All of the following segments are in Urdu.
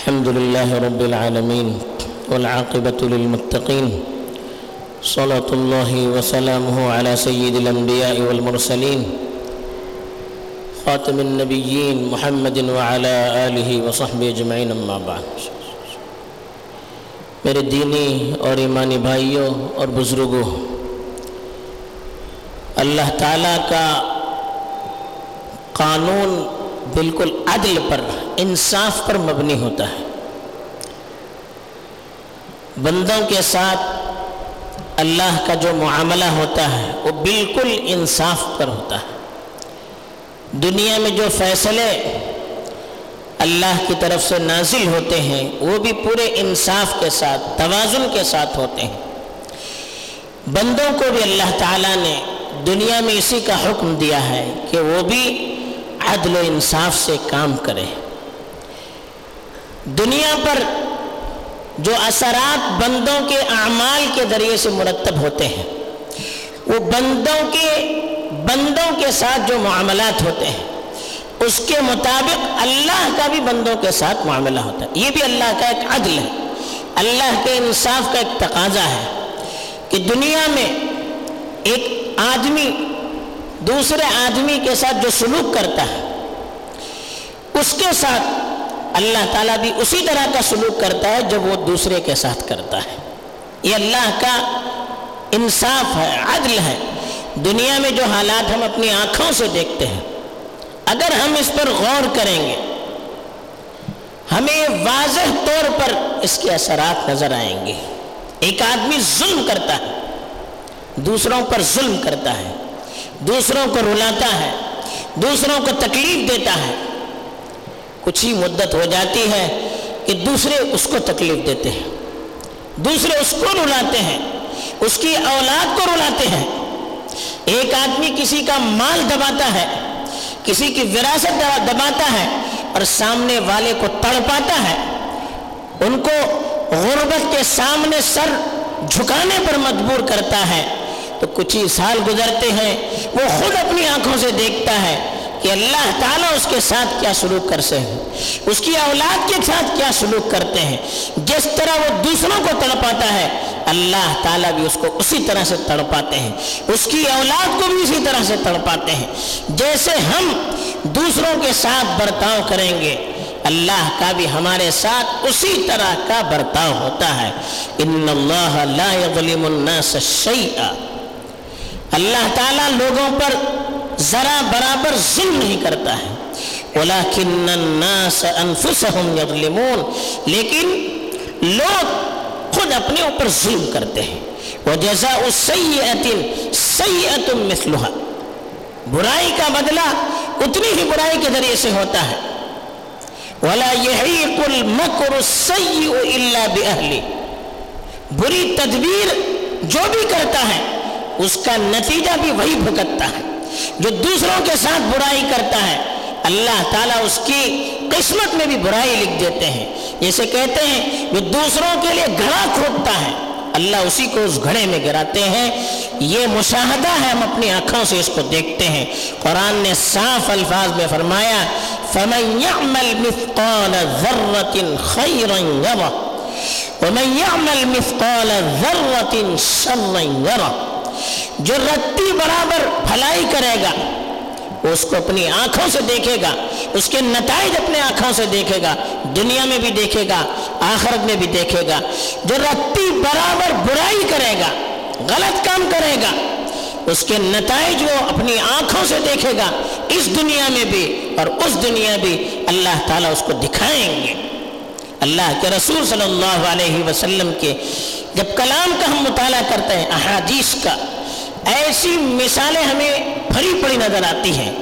الحمد لله رب العالمين والعاقبة للمتقين. صلاة الله وسلامه على سيد الأنبياء والمرسلين، خاتم النبيين محمد وعلى آله وصحبه اجمعین اما بعد. میرے دینی اور ایمانی بھائیوں اور بزرگوں، اللہ تعالیٰ کا قانون بالکل عدل پر، انصاف پر مبنی ہوتا ہے۔ بندوں کے ساتھ اللہ کا جو معاملہ ہوتا ہے، وہ بالکل انصاف پر ہوتا ہے۔ دنیا میں جو فیصلے اللہ کی طرف سے نازل ہوتے ہیں، وہ بھی پورے انصاف کے ساتھ، توازن کے ساتھ ہوتے ہیں۔ بندوں کو بھی اللہ تعالیٰ نے دنیا میں اسی کا حکم دیا ہے کہ وہ بھی عدل و انصاف سے کام کرے۔ دنیا پر جو اثرات بندوں کے اعمال کے ذریعے سے مرتب ہوتے ہیں، وہ بندوں کے بندوں کے ساتھ جو معاملات ہوتے ہیں، اس کے مطابق اللہ کا بھی بندوں کے ساتھ معاملہ ہوتا ہے۔ یہ بھی اللہ کا ایک عدل ہے۔ اللہ کے انصاف کا ایک تقاضا ہے کہ دنیا میں ایک آدمی دوسرے آدمی کے ساتھ جو سلوک کرتا ہے، اس کے ساتھ اللہ تعالیٰ بھی اسی طرح کا سلوک کرتا ہے جب وہ دوسرے کے ساتھ کرتا ہے۔ یہ اللہ کا انصاف ہے، عدل ہے۔ دنیا میں جو حالات ہم اپنی آنکھوں سے دیکھتے ہیں، اگر ہم اس پر غور کریں گے، ہمیں واضح طور پر اس کے اثرات نظر آئیں گے۔ ایک آدمی ظلم کرتا ہے، دوسروں پر ظلم کرتا ہے۔ دوسروں کو رلاتا ہے، دوسروں کو تکلیف دیتا ہے۔ کچھ ہی مدت ہو جاتی ہے کہ دوسرے اس کو تکلیف دیتے ہیں۔ دوسرے اس کو رلاتے ہیں، اس کی اولاد کو رلاتے ہیں۔ ایک آدمی کسی کا مال دباتا ہے، کسی کی وراثت دباتا ہے اور سامنے والے کو تڑپاتا ہے۔ ان کو غربت کے سامنے سر جھکانے پر مجبور کرتا ہے۔ تو کچھ ہی سال گزرتے ہیں، وہ خود اپنی آنکھوں سے دیکھتا ہے کہ اللہ تعالیٰ اس کے ساتھ کیا سلوک کر سے ہیں، اس کی اولاد کے ساتھ کیا سلوک کرتے ہیں۔ جس طرح وہ دوسروں کو تڑپاتا ہے، اللہ تعالیٰ بھی اس کو اسی طرح سے تڑپاتے ہیں۔ اس کی اولاد کو بھی اسی طرح سے تڑپاتے ہیں۔ جیسے ہم دوسروں کے ساتھ برتاؤ کریں گے، اللہ کا بھی ہمارے ساتھ اسی طرح کا برتاؤ ہوتا ہے۔ ان اللہ لا يظلم الناس شیئا۔ اللہ تعالیٰ لوگوں پر ذرا برابر ظلم نہیں کرتا ہے۔ وَلَكِنَّ النَّاسَ أَنفُسَهُمْ يَظْلِمُونَ۔ لیکن لوگ خود اپنے اوپر ظلم کرتے ہیں۔ وَجَزَاءُ سَيِّئَةٍ سَيِّئَةٌ مِثْلُهَا۔ برائی کا بدلہ اتنی ہی برائی کے ذریعے سے ہوتا ہے۔ وَلَا يَحِيقُ الْمَكْرُ السَّيِّئُ إِلَّا بِأَهْلِ بری تدبیر جو بھی کرتا ہے اس کا نتیجہ بھی وہی بھگتتا ہے، جو دوسروں کے ساتھ برائی کرتا ہے، اللہ تعالیٰ اس کی قسمت میں بھی برائی لکھ دیتے ہیں۔ جیسے کہتے ہیں، جو دوسروں کے لیے گھڑا کھودتا ہے، اللہ اسی کو اس گھڑے میں گراتے ہیں۔ یہ مشاہدہ ہے، ہم اپنی آنکھوں سے اس کو دیکھتے ہیں۔ قرآن نے صاف الفاظ میں فرمایا، فَمَن يَعْمَلْ مِثْقَالَ ذَرَّةٍ خَيْرًا يَرَى وَمَن يَعْمَلْ مِثْقَالَ ذَرَّةٍ شَرًّا يَرَى جو رتی برابر بھلائی کرے گا وہ اس کو اپنی آنکھوں سے دیکھے گا، اس کے نتائج اپنے آنکھوں سے دیکھے گا، دنیا میں بھی دیکھے گا، آخرت میں بھی دیکھے گا۔ جو رتی برابر برائی کرے گا، غلط کام کرے گا، اس کے نتائج وہ اپنی آنکھوں سے دیکھے گا، اس دنیا میں بھی اور اس دنیا بھی اللہ تعالیٰ اس کو دکھائیں گے۔ اللہ کے رسول صلی اللہ علیہ وسلم کے جب کلام کا ہم مطالعہ کرتے ہیں، احادیث کا ایسی مثالیں ہمیں بھری پڑی نظر آتی ہیں،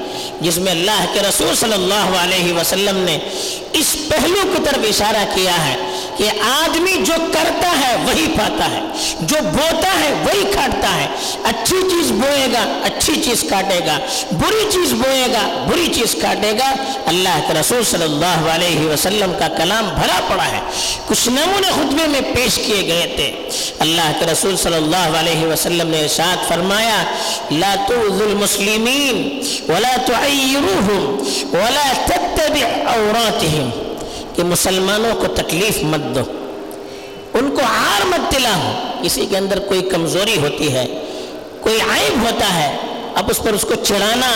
جس میں اللہ کے رسول صلی اللہ علیہ وسلم نے اس پہلو کی طرف اشارہ کیا ہے۔ کہ آدمی جو کرتا ہے وہی پاتا ہے، جو بوتا ہے وہی کاٹتا ہے۔ اچھی چیز بوئے گا، اچھی چیز کاٹے گا۔ بری چیز بوئے گا، بری چیز کاٹے گا۔ اللہ کے رسول صلی اللہ علیہ وسلم کا کلام بھرا پڑا ہے۔ کچھ نمونے خطبے میں پیش کیے گئے تھے۔ اللہ کے رسول صلی اللہ علیہ وسلم نے ارشاد فرمایا، لا توذ المسلمین ولا تعیروہم ولا تتبع عوراتہم۔ کہ مسلمانوں کو تکلیف مت دو۔ ان کو عار مت دلاؤ۔ کسی کے اندر کوئی کمزوری ہوتی ہے، کوئی عائب ہوتا ہے۔ اب اس پر اس کو چڑھانا،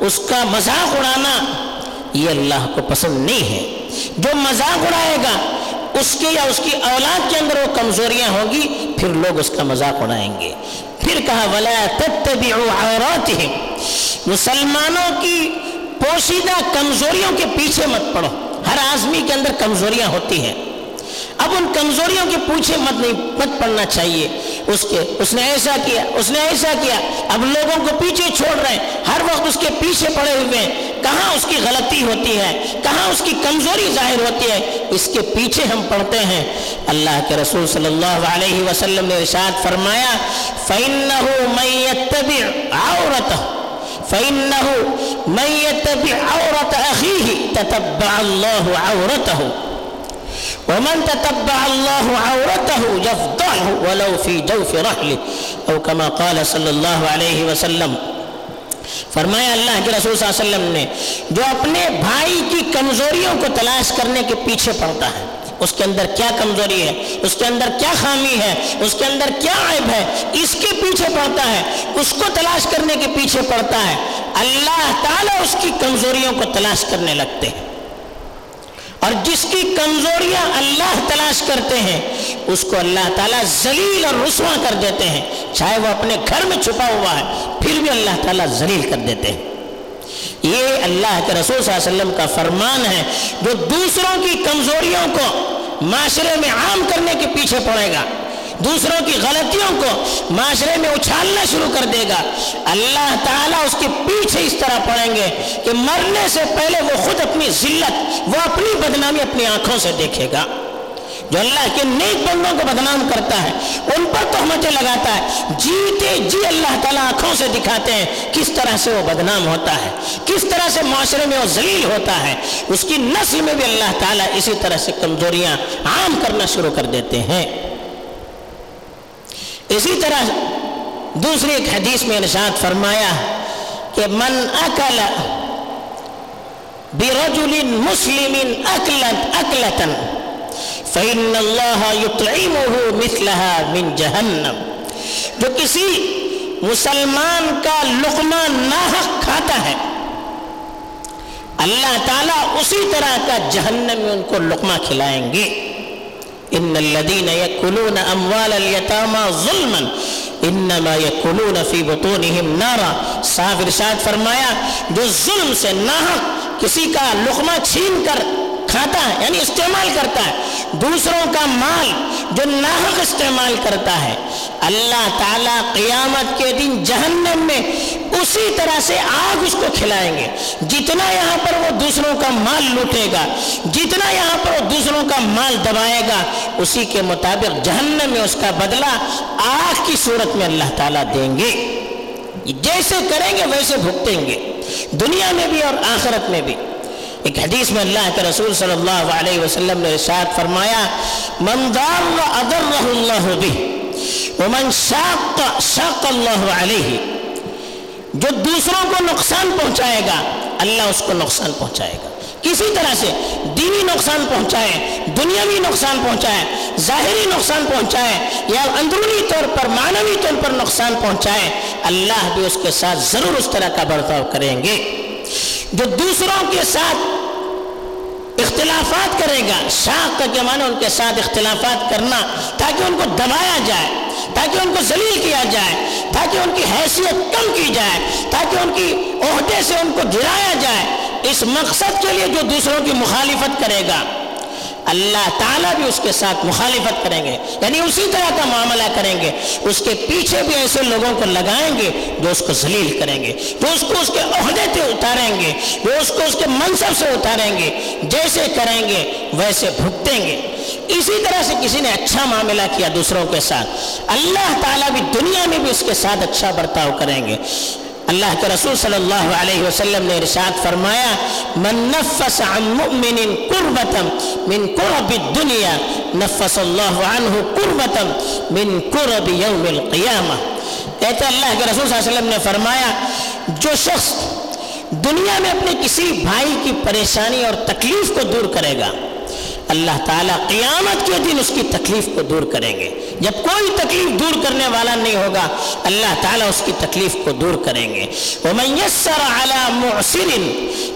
اس کا مذاق اڑانا، یہ اللہ کو پسند نہیں ہے۔ جو مذاق اڑائے گا، اس کے یا اس کی اولاد کے اندر وہ کمزوریاں ہوں گی، پھر لوگ اس کا مذاق اڑائیں گے۔ پھر کہا، ولا تتبعوا مسلمانوں کی پوشیدہ کمزوریوں کے پیچھے مت پڑو۔ ہر آدمی کے اندر کمزوریاں ہوتی ہیں۔ اب ان کمزوریوں کے پوچھے مت نہیں، مت پڑنا چاہیے۔ اس کے، اس نے ایسا کیا، اس نے ایسا کیا۔ اب لوگوں کو پیچھے چھوڑ رہے ہیں۔ ہر وقت اس کے پیچھے پڑے ہوئے ہیں۔ کہاں اس کی غلطی ہوتی ہے؟ کہاں اس کی کمزوری ظاہر ہوتی ہے؟ اس کے پیچھے ہم پڑھتے ہیں۔ اللہ کے رسول صلی اللہ علیہ وسلم نے ارشاد فرمایا، فَإِنَّهُ مَن يَتَّبِعْ عَوْرَتَهُ فَإِنَّهُ مَن يَتَّبِعْ عَوْرَةَ أَخِيهِ تَتَبَّعَ اللَّهُ عَوْرَتَهُ ومن تتبع الله عورته يفضحه ولو في جوف رحله او كما قال صلی اللہ علیہ وسلم فرمایا اللہ کے رسول صلی اللہ علیہ وسلم نے، جو اپنے بھائی کی کمزوریوں کو تلاش کرنے کے پیچھے پڑتا ہے اس کے اندر کیا کمزوری ہے؟ اس کے اندر کیا خامی ہے؟ اس کے اندر کیا عیب ہے؟ اس کے پیچھے پڑتا ہے۔ اس کو تلاش کرنے کے پیچھے پڑتا ہے۔ اللہ تعالیٰ اس کی کمزوریوں کو تلاش کرنے لگتے ہیں۔ اور جس کی کمزوریاں اللہ تلاش کرتے ہیں، اس کو اللہ تعالیٰ ذلیل اور رسوا کر دیتے ہیں۔ چاہے وہ اپنے گھر میں چھپا ہوا ہے، پھر بھی اللہ تعالیٰ ذلیل کر دیتے ہیں۔ یہ اللہ کے رسول صلی اللہ علیہ وسلم کا فرمان ہے، جو دوسروں کی کمزوریوں کو معاشرے میں عام کرنے کے پیچھے پڑے گا، دوسروں کی غلطیوں کو معاشرے میں اچھالنا شروع کر دے گا۔ اللہ تعالیٰ اس کے پیچھے اس طرح پڑیں گے کہ مرنے سے پہلے وہ خود اپنی ذلت، وہ اپنی بدنامی اپنی آنکھوں سے دیکھے گا۔ جو اللہ کے نیک بندوں کو بدنام کرتا ہے، ان پر تہمتیں لگاتا ہے۔ جیتے جی اللہ تعالیٰ آنکھوں سے دکھاتے ہیں کس طرح سے وہ بدنام ہوتا ہے، کس طرح سے معاشرے میں وہ ذلیل ہوتا ہے۔ اس کی نسل میں بھی اللہ تعالیٰ اسی طرح سے کمزوریاں عام کرنا شروع کر دیتے ہیں۔ اسی طرح دوسری ایک حدیث میں ارشاد فرمایا کہ من اکل برجل مسلم اکلت اکلتن فإن اللہ یطعمه مثلها من جہنم جو کسی مسلمان کا لقمہ ناحق کھاتا ہے، اللہ تعالیٰ اسی طرح کا جہنم میں ان کو لقمہ کھلائیں گے۔ ان الذين ياكلون اموال اليتامى ظلما انما ياكلون في بطونهم نارا۔ صاحب ارشاد فرمایا، جو ظلم سے ناحق کسی کا لقمہ چھین کر کھاتا ہے یعنی استعمال کرتا ہے۔ دوسروں کا مال جو ناحق استعمال کرتا ہے، اللہ تعالیٰ قیامت کے دن جہنم میں اسی طرح سے آگ اس کو کھلائیں گے۔ جتنا یہاں پر وہ دوسروں کا مال لوٹے گا، جتنا یہاں پر وہ دوسروں کا مال دبائے گا، اسی کے مطابق جہنم میں اس کا بدلہ آگ کی صورت میں اللہ تعالیٰ دیں گے۔ جیسے کریں گے، ویسے بھگتیں گے۔ دنیا میں بھی اور آخرت میں بھی۔ ایک حدیث میں اللہ کے رسول صلی اللہ علیہ وسلم نے ارشاد فرمایا، من دار اضرہ اللہ به، ومن شاق شاق اللہ علیہ جو دوسروں کو نقصان پہنچائے گا، اللہ اس کو نقصان پہنچائے گا۔ کسی طرح سے دینی نقصان پہنچائے، دنیاوی نقصان پہنچائے، ظاہری نقصان پہنچائے، یا اندرونی طور پر معنوی طور پر نقصان پہنچائے، اللہ بھی اس کے ساتھ ضرور اس طرح کا برتاؤ کریں گے۔ جو دوسروں کے ساتھ اختلافات کرے گا شاخ کا کے معنی ان کے ساتھ اختلافات کرنا، تاکہ ان کو دبایا جائے، تاکہ ان کو ذلیل کیا جائے، تاکہ ان کی حیثیت کم کی جائے، تاکہ ان کی عہدے سے ان کو گرایا جائے۔ اس مقصد کے لیے جو دوسروں کی مخالفت کرے گا اللہ تعالیٰ بھی اس کے ساتھ مخالفت کریں گے یعنی اسی طرح کا معاملہ کریں گے۔ اس کے پیچھے بھی ایسے لوگوں کو لگائیں گے جو اس کو ذلیل کریں گے، جو اس کو اس کے عہدے سے اتاریں گے، جو اس کو اس کے منصب سے اتاریں گے۔ جیسے کریں گے، ویسے بھگتیں گے۔ اسی طرح سے کسی نے اچھا معاملہ کیا دوسروں کے ساتھ، اللہ تعالیٰ بھی دنیا میں بھی اس کے ساتھ اچھا برتاؤ کریں گے۔ اللہ کے رسول صلی اللہ علیہ وسلم نے ارشاد فرمایا، من نفس عن مؤمن قربتا من قرب الدنیا نفس اللہ عنہ قربتا من قرب یوم القیامہ. کہتے اللہ کے رسول صلی اللہ علیہ وسلم نے فرمایا، جو شخص دنیا میں اپنے کسی بھائی کی پریشانی اور تکلیف کو دور کرے گا، اللہ تعالیٰ قیامت کے دن اس کی تکلیف کو دور کریں گے۔ جب کوئی تکلیف دور کرنے والا نہیں ہوگا، اللہ تعالیٰ اس کی تکلیف کو دور کریں گے۔ وَمَن يَسَّرَ عَلَى مُعْسِرٍ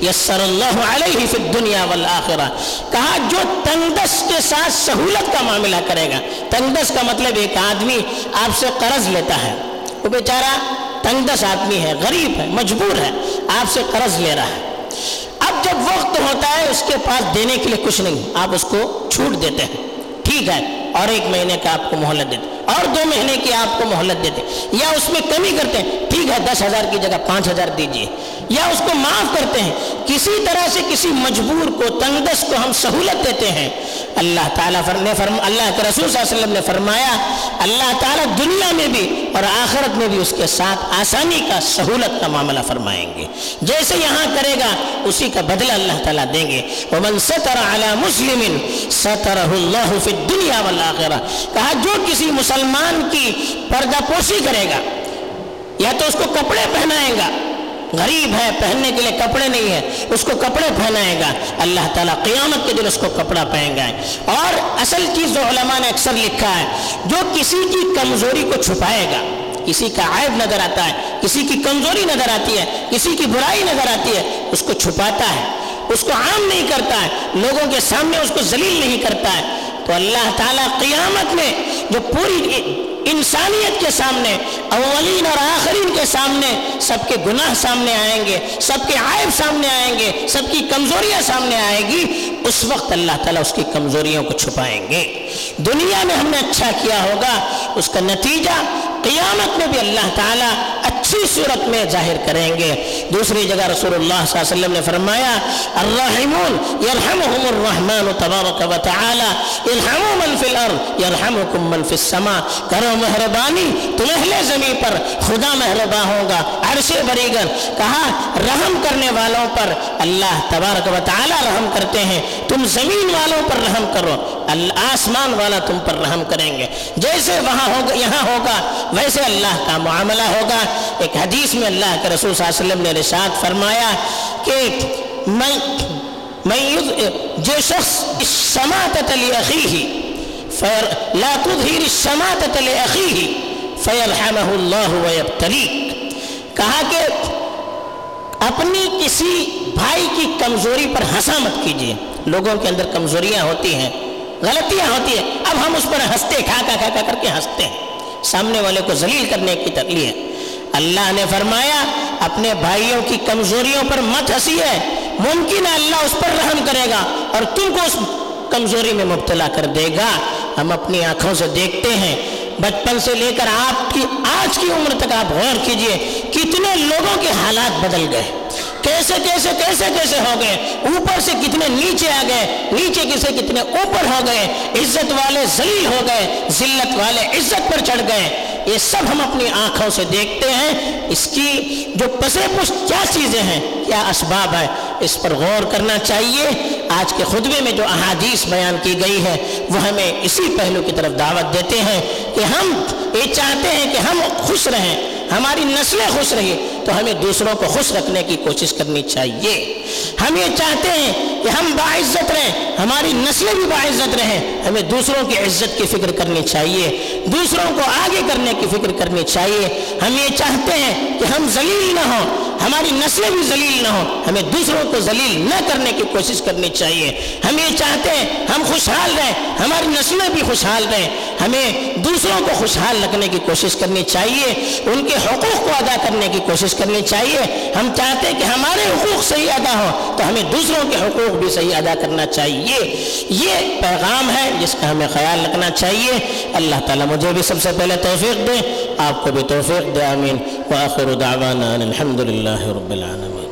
يَسَّرَ اللَّهُ عَلَيْهِ فِي الدُّنْيَا وَالْآخِرَةِ۔ کہا، جو تنگدس کے ساتھ سہولت کا معاملہ کرے گا۔ تنگدس کا مطلب ایک آدمی آپ سے قرض لیتا ہے۔ وہ بیچارہ تنگدس آدمی ہے، غریب ہے، مجبور ہے، آپ سے قرض لے رہا ہے۔ اب جب وقت ہوتا ہے، اس کے پاس دینے کے لیے کچھ نہیں، آپ اس کو چھوٹ دیتے ہیں۔ ٹھیک ہے۔ اور ایک مہینے کا آپ کو مہلت دیتے اور دو مہینے کی آپ کو مہلت دیتے یا اس میں کمی کرتے ہیں، ٹھیک ہے، دس ہزار کی جگہ پانچ ہزار دیجیے۔ یا اس کو معاف کرتے ہیں۔ کسی طرح سے کسی مجبور کو تنگس کو ہم سہولت دیتے ہیں۔ اللہ تعالیٰ نے فرم اللہ کے رسول صلی اللہ علیہ وسلم نے فرمایا، اللہ تعالیٰ دنیا میں بھی اور آخرت میں بھی اس کے ساتھ آسانی کا سہولت کا معاملہ فرمائیں گے۔ جیسے یہاں کرے گا، اسی کا بدلہ اللہ تعالیٰ دیں گے۔ ومن ستر علی مسلم سترہ اللہ فی الدنیا والآخرہ کہا، جو کسی مسلمان کی پردہ پوشی کرے گا، یا تو اس کو کپڑے پہنائے گا غریب ہے، پہننے کے لیے کپڑے نہیں ہے، اس کو کپڑے پہنائے گا۔ اللہ تعالیٰ قیامت کے دن اس کو کپڑا پہن گائے اور اصل چیز جو علماء نے اکثر لکھا ہے، جو کسی کی کمزوری کو چھپائے گا، کسی کا عائب نظر آتا ہے، کسی کی کمزوری نظر آتی ہے، کسی کی برائی نظر آتی ہے، اس کو چھپاتا ہے۔ اس کو عام نہیں کرتا ہے، لوگوں کے سامنے اس کو ذلیل نہیں کرتا ہے۔ تو اللہ تعالیٰ قیامت میں جو پوری انسانیت کے سامنے، اولین اور آخرین کے سامنے سب کے گناہ سامنے آئیں گے، سب کے عائب سامنے آئیں گے، سب کی کمزوریاں سامنے آئیں گی۔ اس وقت اللہ تعالیٰ اس کی کمزوریوں کو چھپائیں گے۔ دنیا میں ہم نے اچھا کیا ہوگا، اس کا نتیجہ قیامت میں بھی اللہ تعالیٰ اچھی صورت میں ظاہر کریں گے۔ دوسری جگہ رسول اللہ صلی اللہ علیہ وسلم نے فرمایا الرحمون يرحمهم الرحمن تبارک و تعالی ارحموا من فی الارض يرحمكم من فی السماء۔ کرو مہربانی تم اہل زمین پر خدا مہربان ہوگا، عرش بریگر۔ کہا، رحم کرنے والوں پر اللہ تبارک و تعالی رحم کرتے ہیں۔ تم زمین والوں پر رحم کرو۔ اللہ، آسمان والا تم پر رحم کریں گے۔ جیسے وہاں ہوگا، یہاں ہوگا، ویسے اللہ کا معاملہ ہوگا۔ ایک حدیث میں اللہ کے رسول صلی اللہ علیہ وسلم نے رشاد فرمایا کہ میں میں جو شخص الشماتت لأخیه لا تظهر الشماتت لأخیه فیرحمہ اللہ ویبتلیک۔ کہا کہ اپنی کسی بھائی کی کمزوری پر ہنسا مت کیجیے۔ لوگوں کے اندر کمزوریاں ہوتی ہیں۔ غلطیاں ہوتی ہیں۔ اب ہم اس پر ہنستے، کھا کھا کھا کر کے ہنستے ہیں۔ سامنے والے کو ذلیل کرنے کی تکلیف اللہ نے فرمایا، اپنے بھائیوں کی کمزوریوں پر مت ہنسی ہے ممکن ہے اللہ اس پر رحم کرے گا اور تم کو اس کمزوری میں مبتلا کر دے گا۔ ہم اپنی آنکھوں سے دیکھتے ہیں۔ بچپن سے لے کر آپ کی، آج کی عمر تک آپ غور کیجیے، کتنے لوگوں کے حالات بدل گئے۔ کیسے کیسے کیسے کیسے ہو گئے؟ اوپر سے کتنے نیچے آ گئے؟ نیچے کسے کتنے اوپر ہو گئے؟ عزت والے ذلیل ہو گئے، ذلت والے عزت پر چڑھ گئے۔ یہ سب ہم اپنی آنکھوں سے دیکھتے ہیں۔ اس کی جو پسے پش کیا چیزیں ہیں؟ کیا اسباب ہے اس پر غور کرنا چاہیے۔ آج کے خطبے میں جو احادیث بیان کی گئی ہے، وہ ہمیں اسی پہلو کی طرف دعوت دیتے ہیں کہ ہم یہ چاہتے ہیں کہ ہم خوش رہیں۔ ہماری نسلیں خوش رہی تو ہمیں دوسروں کو خوش رکھنے کی کوشش کرنی چاہیے۔ ہم یہ چاہتے ہیں کہ ہم باعزت رہیں، ہماری نسلیں بھی باعزت رہیں۔ ہمیں دوسروں کی عزت کی فکر کرنی چاہیے، دوسروں کو آگے کرنے کی فکر کرنی چاہیے۔ ہم یہ چاہتے ہیں کہ ہم ذلیل نہ ہوں، ہماری نسلیں بھی ذلیل نہ ہوں۔ ہمیں دوسروں کو ذلیل نہ کرنے کی کوشش کرنی چاہیے۔ ہم یہ چاہتے ہیں ہم خوشحال رہیں، ہماری نسلیں بھی خوشحال رہیں۔ ہمیں دوسروں کو خوشحال رکھنے کی کوشش کرنی چاہیے، ان کے حقوق کو ادا کرنے کی کوشش کرنی چاہیے۔ ہم چاہتے ہیں کہ ہمارے حقوق صحیح ادا ہو تو ہمیں دوسروں کے حقوق بھی صحیح ادا کرنا چاہیے۔ یہ پیغام ہے جس کا ہمیں خیال رکھنا چاہیے۔ اللہ تعالیٰ مجھے بھی سب سے پہلے توفیق دے، آپ کو بھی توفیق دے، آمین۔ وآخر دعوانا الحمد للہ رب العالمين